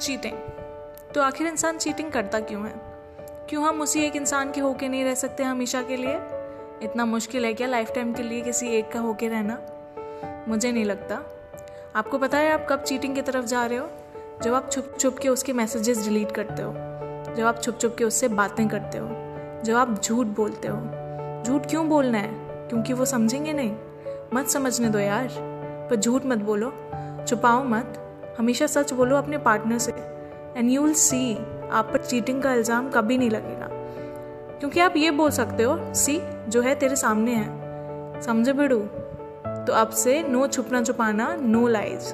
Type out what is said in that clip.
Cheating. तो आखिर इंसान चीटिंग करता क्यों है? क्यों हम उसी एक इंसान के होके नहीं रह सकते हमेशा के लिए? इतना मुश्किल है क्या लाइफ टाइम के लिए किसी एक का होके रहना? मुझे नहीं लगता। आपको पता है आप कब चीटिंग की तरफ़ जा रहे हो? जब आप छुप छुप के उसके मैसेजेस डिलीट करते हो। जब आप छुप छुप के उससे बातें करते हो। जब आप झूठ बोलते हो। झूठ क्यों बोलना है? क्योंकि वो समझेंगे नहीं। मत समझने दो यार। पर झूठ मत बोलो। छुपाओ मत। हमेशा सच बोलो अपने पार्टनर से एंड यू विल सी आप पर चीटिंग का इल्ज़ाम कभी नहीं लगेगा। क्योंकि आप ये बोल सकते हो, सी, जो है तेरे सामने है। समझे बिड़ू तो आपसे नो छुपना छुपाना नो लाइज